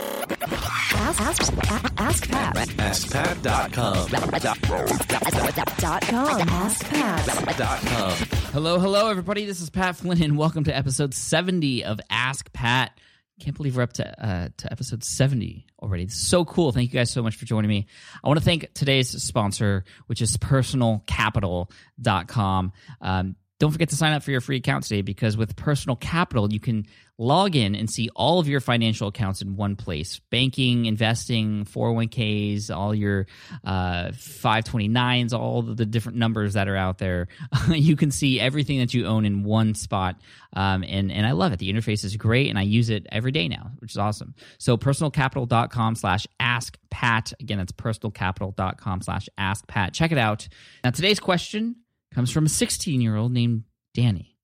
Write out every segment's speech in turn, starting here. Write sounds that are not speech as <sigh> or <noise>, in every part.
Ask, ask, ask Pat. AskPat.com. Dot com. Ask Pat. Dot com. Hello, hello, everybody. This is Pat Flynn, and welcome to episode 70 of Ask Pat. Can't believe we're up to uh, to episode 70 already. It's so cool. Thank you guys so much for joining me. I want to thank today's sponsor, which is personalcapital.com. Um, don't forget to sign up for your free account today because with Personal Capital, you can log in and see all of your financial accounts in one place banking, investing, 401ks, all your uh, 529s, all the different numbers that are out there. <laughs> you can see everything that you own in one spot. Um, and, and I love it. The interface is great and I use it every day now, which is awesome. So personalcapital.com slash ask Pat. Again, that's personalcapital.com slash ask Pat. Check it out. Now, today's question comes from a 16 year old named Danny,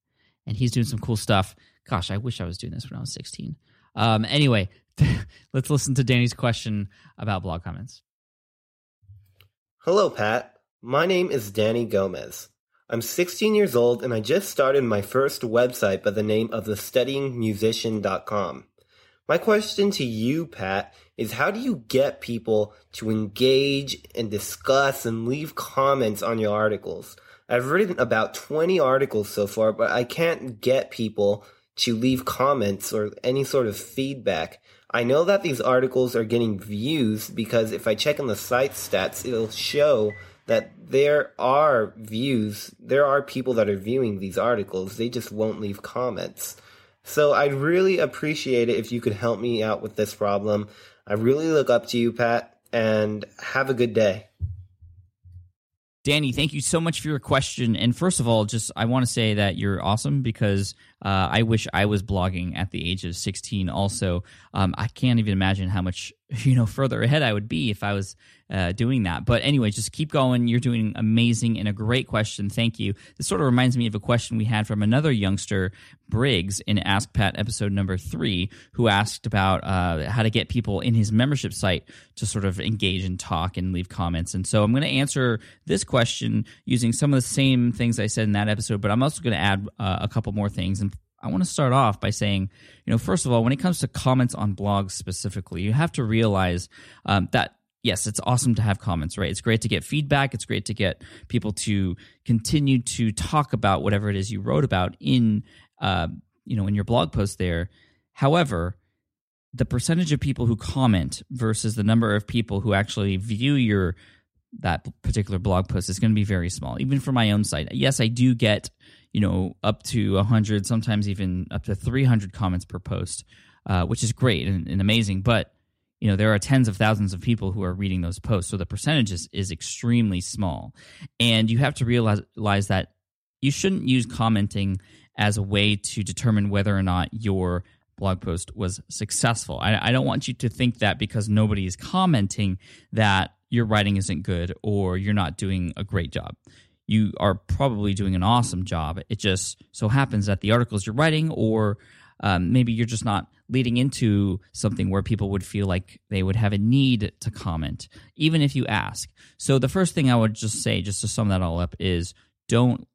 and he's doing some cool stuff. Gosh, I wish I was doing this when I was 16. Um, anyway, <laughs> let's listen to Danny's question about blog comments. Hello, Pat. My name is Danny Gomez. I'm 16 years old and I just started my first website by the name of thestudyingmusician.com. My question to you, Pat, is how do you get people to engage and discuss and leave comments on your articles? I've written about 20 articles so far, but I can't get people to leave comments or any sort of feedback. I know that these articles are getting views because if I check on the site stats, it'll show that there are views, there are people that are viewing these articles, they just won't leave comments. So I'd really appreciate it if you could help me out with this problem. I really look up to you, Pat, and have a good day. Danny, thank you so much for your question. And first of all, just I want to say that you're awesome because uh, I wish I was blogging at the age of 16. Also, um, I can't even imagine how much <laughs> you know further ahead I would be if I was uh, doing that. But anyway, just keep going. You're doing amazing and a great question. Thank you. This sort of reminds me of a question we had from another youngster, Briggs, in Ask Pat episode number three, who asked about uh, how to get people in his membership site to sort of engage and talk and leave comments. And so I'm going to answer this question using some of the same things I said in that episode, but I'm also going to add uh, a couple more things. And I want to start off by saying, you know, first of all, when it comes to comments on blogs specifically, you have to realize um, that yes, it's awesome to have comments, right? It's great to get feedback. It's great to get people to continue to talk about whatever it is you wrote about in, uh, you know, in your blog post there. However, the percentage of people who comment versus the number of people who actually view your that particular blog post is going to be very small. Even for my own site, yes, I do get you know up to 100, sometimes even up to 300 comments per post, uh, which is great and, and amazing. But you know there are tens of thousands of people who are reading those posts. So the percentage is, is extremely small. And you have to realize, that you shouldn't use commenting as a way to determine whether or not your blog post was successful. I, I don't want you to think that because nobody is commenting that your writing isn't good or you're not doing a great job you are probably doing an awesome job it just so happens that the articles you're writing or um, maybe you're just not leading into something where people would feel like they would have a need to comment, even if you ask. So the first thing I would just say, just to sum that all up, is don't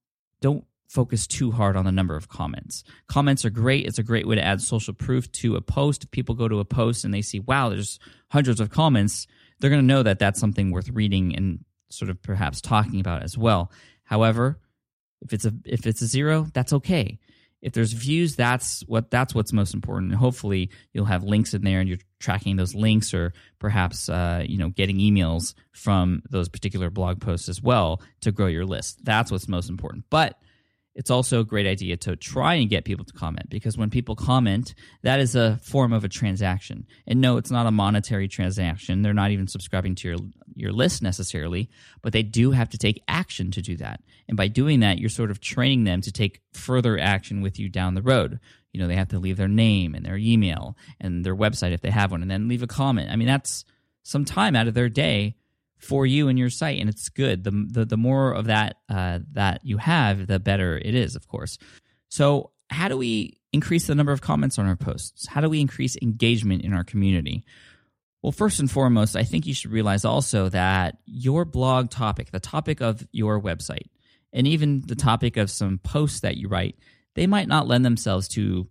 don't focus too hard on the number of comments. Comments are great. It's a great way to add social proof to a post. If people go to a post and they see, wow, there's hundreds of comments, they're going to know that that's something worth reading and sort of perhaps talking about as well. However, if it's a if it's a zero, that's okay. If there's views that's what that's what's most important. And hopefully you'll have links in there and you're tracking those links or perhaps uh, you know getting emails from those particular blog posts as well to grow your list. That's what's most important. But it's also a great idea to try and get people to comment because when people comment, that is a form of a transaction. And no, it's not a monetary transaction. They're not even subscribing to your your list necessarily, but they do have to take action to do that. And by doing that, you're sort of training them to take further action with you down the road. You know, they have to leave their name and their email and their website if they have one and then leave a comment. I mean, that's some time out of their day for you and your site, and it's good. The the, the more of that uh, that you have, the better it is, of course. So, how do we increase the number of comments on our posts? How do we increase engagement in our community? Well, first and foremost, I think you should realize also that your blog topic, the topic of your website, and even the topic of some posts that you write, they might not lend themselves to, you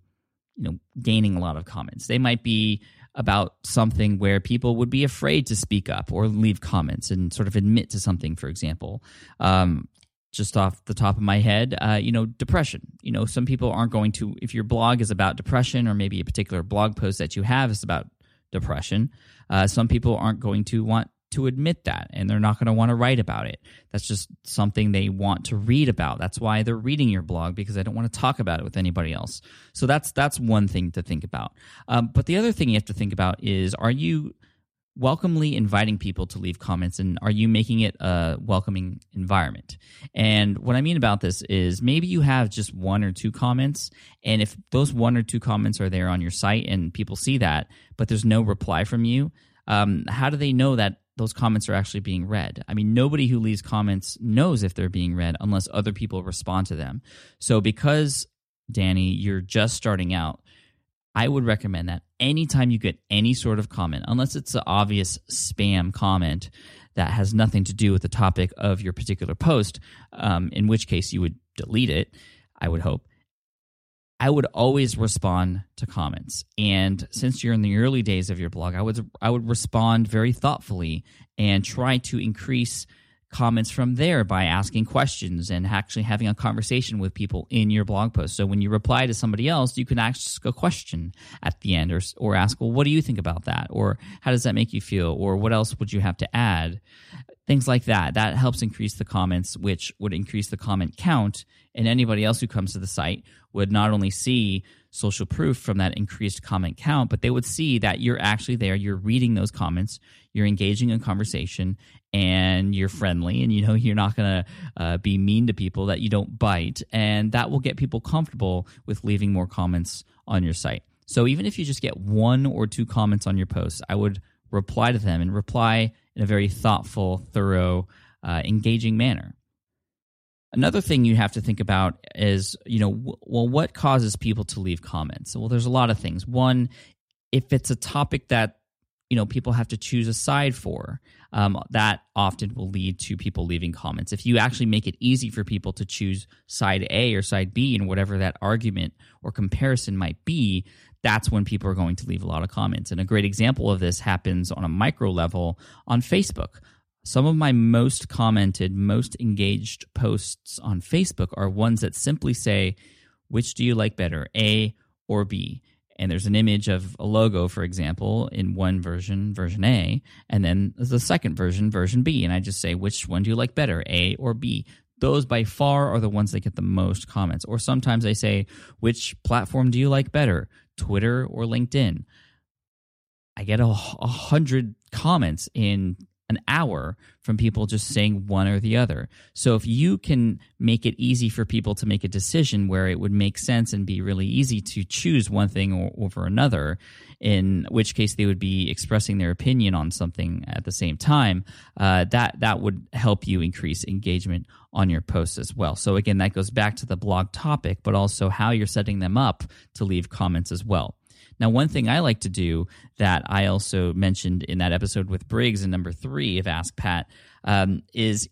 know, gaining a lot of comments. They might be about something where people would be afraid to speak up or leave comments and sort of admit to something, for example. Um, just off the top of my head, uh, you know, depression. You know, some people aren't going to, if your blog is about depression or maybe a particular blog post that you have is about depression, uh, some people aren't going to want to admit that and they're not going to want to write about it. That's just something they want to read about. That's why they're reading your blog because they don't want to talk about it with anybody else. So that's that's one thing to think about. Um, but the other thing you have to think about is are you welcomely inviting people to leave comments and are you making it a welcoming environment and what i mean about this is maybe you have just one or two comments and if those one or two comments are there on your site and people see that but there's no reply from you um, how do they know that those comments are actually being read i mean nobody who leaves comments knows if they're being read unless other people respond to them so because danny you're just starting out I would recommend that anytime you get any sort of comment, unless it's an obvious spam comment that has nothing to do with the topic of your particular post, um, in which case you would delete it, I would hope. I would always respond to comments. And since you're in the early days of your blog, I would I would respond very thoughtfully and try to increase comments from there by asking questions and actually having a conversation with people in your blog post. So when you reply to somebody else, you can ask a question at the end or, or ask, well, what do you think about that? Or how does that make you feel? Or what else would you have to add? Things like that. That helps increase the comments, which would increase the comment count. And anybody else who comes to the site would not only see social proof from that increased comment count, but they would see that you're actually there, you're reading those comments, you're engaging in conversation, and you're friendly and you know you're not going to uh, be mean to people that you don't bite and that will get people comfortable with leaving more comments on your site so even if you just get one or two comments on your posts i would reply to them and reply in a very thoughtful thorough uh, engaging manner. Another thing you have to think about is you know w- well what causes people to leave comments? Well there's a lot of things. One if it's a topic that you know people have to choose a side for um, that often will lead to people leaving comments. If you actually make it easy for people to choose side a or side b in whatever that argument or comparison might be that's when people are going to leave a lot of comments and a great example of this happens on a micro level on facebook some of my most commented most engaged posts on facebook are ones that simply say which do you like better a or b and there's an image of a logo, for example, in one version, version A, and then the second version, version B. And I just say, which one do you like better, A or B? Those by far are the ones that get the most comments. Or sometimes I say, which platform do you like better, Twitter or LinkedIn? I get a, a hundred comments in an hour from people just saying one or the other. So if you can make it easy for people to make a decision where it would make sense and be really easy to choose one thing over another, in which case they would be expressing their opinion on something at the same time, uh, that that would help you increase engagement on your posts as well. So again, that goes back to the blog topic, but also how you're setting them up to leave comments as well. Now, one thing I like to do that I also mentioned in that episode with Briggs in number three of Ask Pat um, is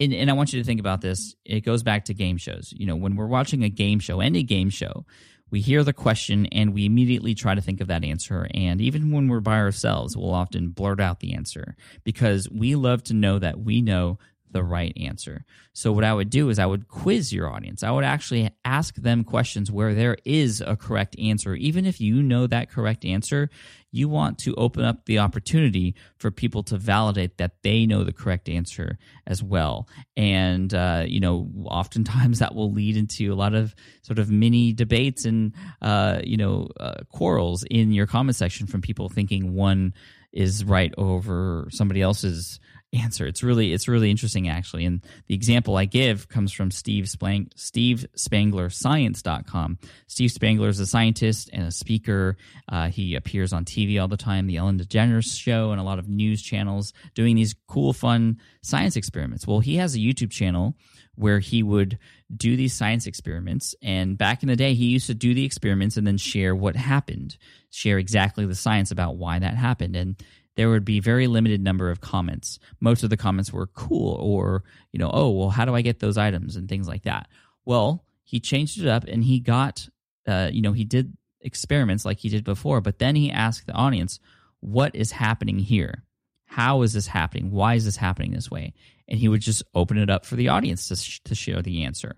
and, and, I want you to think about this. It goes back to game shows. You know, when we're watching a game show, any game show, we hear the question and we immediately try to think of that answer. And even when we're by ourselves, we'll often blurt out the answer because we love to know that we know the right answer. So, what I would do is I would quiz your audience. I would actually ask them questions where there is a correct answer. Even if you know that correct answer, you want to open up the opportunity for people to validate that they know the correct answer as well. And, uh, you know, oftentimes that will lead into a lot of sort of mini debates and, uh, you know, uh, quarrels in your comment section from people thinking one is right over somebody else's answer. It's really it's really interesting actually. And the example I give comes from Steve Spang- Steve Spangler Science.com. Steve Spangler is a scientist and a speaker. Uh, he appears on TV all the time, the Ellen DeGeneres show, and a lot of news channels doing these cool, fun science experiments. Well, he has a YouTube channel where he would do these science experiments. And back in the day, he used to do the experiments and then share what happened, share exactly the science about why that happened. And there would be very limited number of comments. Most of the comments were cool or, you know, oh, well, how do I get those items and things like that. Well, he changed it up and he got, uh, you know, he did experiments like he did before, but then he asked the audience, what is happening here? How is this happening? Why is this happening this way? And he would just open it up for the audience to, sh- to share the answer.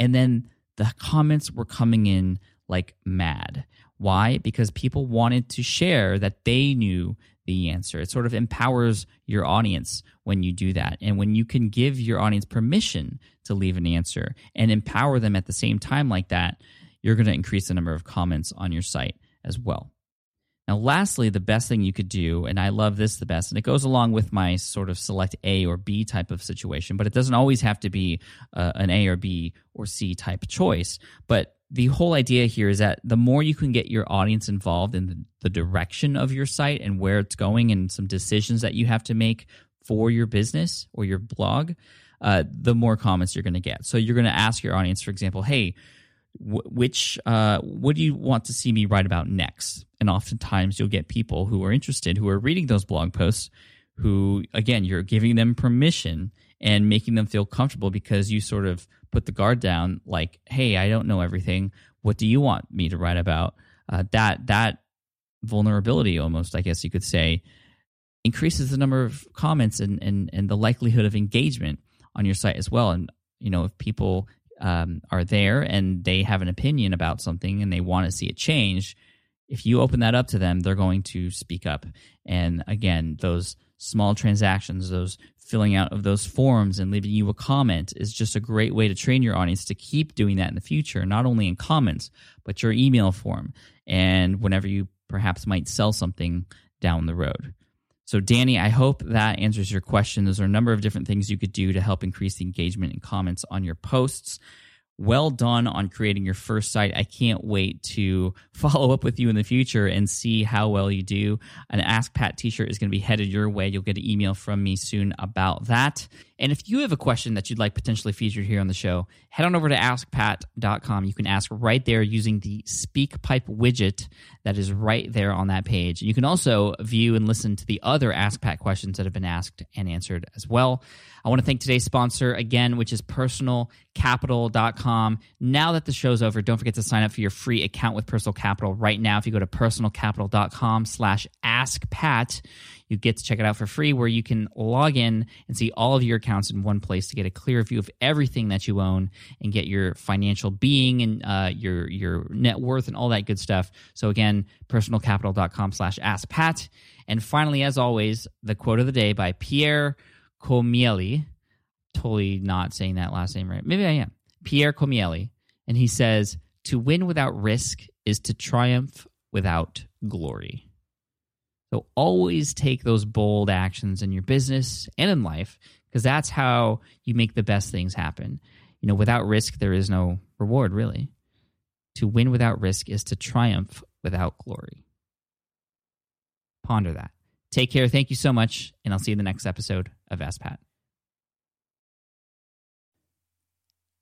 And then the comments were coming in like mad. Why? Because people wanted to share that they knew the answer. It sort of empowers your audience when you do that. And when you can give your audience permission to leave an answer and empower them at the same time like that, you're going to increase the number of comments on your site as well. Now, lastly, the best thing you could do, and I love this the best, and it goes along with my sort of select A or B type of situation, but it doesn't always have to be uh, an A or B or C type choice. But the whole idea here is that the more you can get your audience involved in the, the direction of your site and where it's going and some decisions that you have to make for your business or your blog, uh, the more comments you're going to get. So you're going to ask your audience, for example, hey, which uh, what do you want to see me write about next and oftentimes you'll get people who are interested who are reading those blog posts who again you're giving them permission and making them feel comfortable because you sort of put the guard down like hey i don't know everything. What do you want me to write about? Uh, that that vulnerability almost i guess you could say increases the number of comments and, and and the likelihood of engagement on your site as well. And you know if people um, are there and they have an opinion about something and they want to see it change, if you open that up to them, they're going to speak up. And again, those small transactions, those filling out of those forms and leaving you a comment is just a great way to train your audience to keep doing that in the future, not only in comments, but your email form and whenever you perhaps might sell something down the road. So, Danny, I hope that answers your question. There's a number of different things you could do to help increase the engagement and comments on your posts well done on creating your first site. I can't wait to <laughs> follow up with you in the future and see how well you do. An Ask Pat t shirt is going to be headed your way. You'll get an email from me soon about that. And if you have a question that you'd like potentially featured here on the show, head on over to askpat.com. You can ask right there using the SpeakPipe widget that is right there on that page. You can also view and listen to the other Ask Pat questions that have been asked and answered as well. I want to thank today's sponsor again, which is personalcapital.com. Now that the show's over, don't forget to sign up for your free account with Personal Capital right now. If you go to personalcapital.com slash askpat, you get to check it out for free where you can log in and see all of your accounts in one place to get a clear view of everything that you own and get your financial being and uh, your your net worth and all that good stuff. So again, personalcapital.com slash askpat. And finally, as always, the quote of the day by Pierre Comieli. Totally not saying that last name right. Maybe I am. Pierre Comielli, And he says, To win without risk is to triumph without glory. So always take those bold actions in your business and in life because that's how you make the best things happen. You know, without risk, there is no reward, really. To win without risk is to triumph without glory. Ponder that. Take care. Thank you so much. And I'll see you in the next episode of Ask Pat.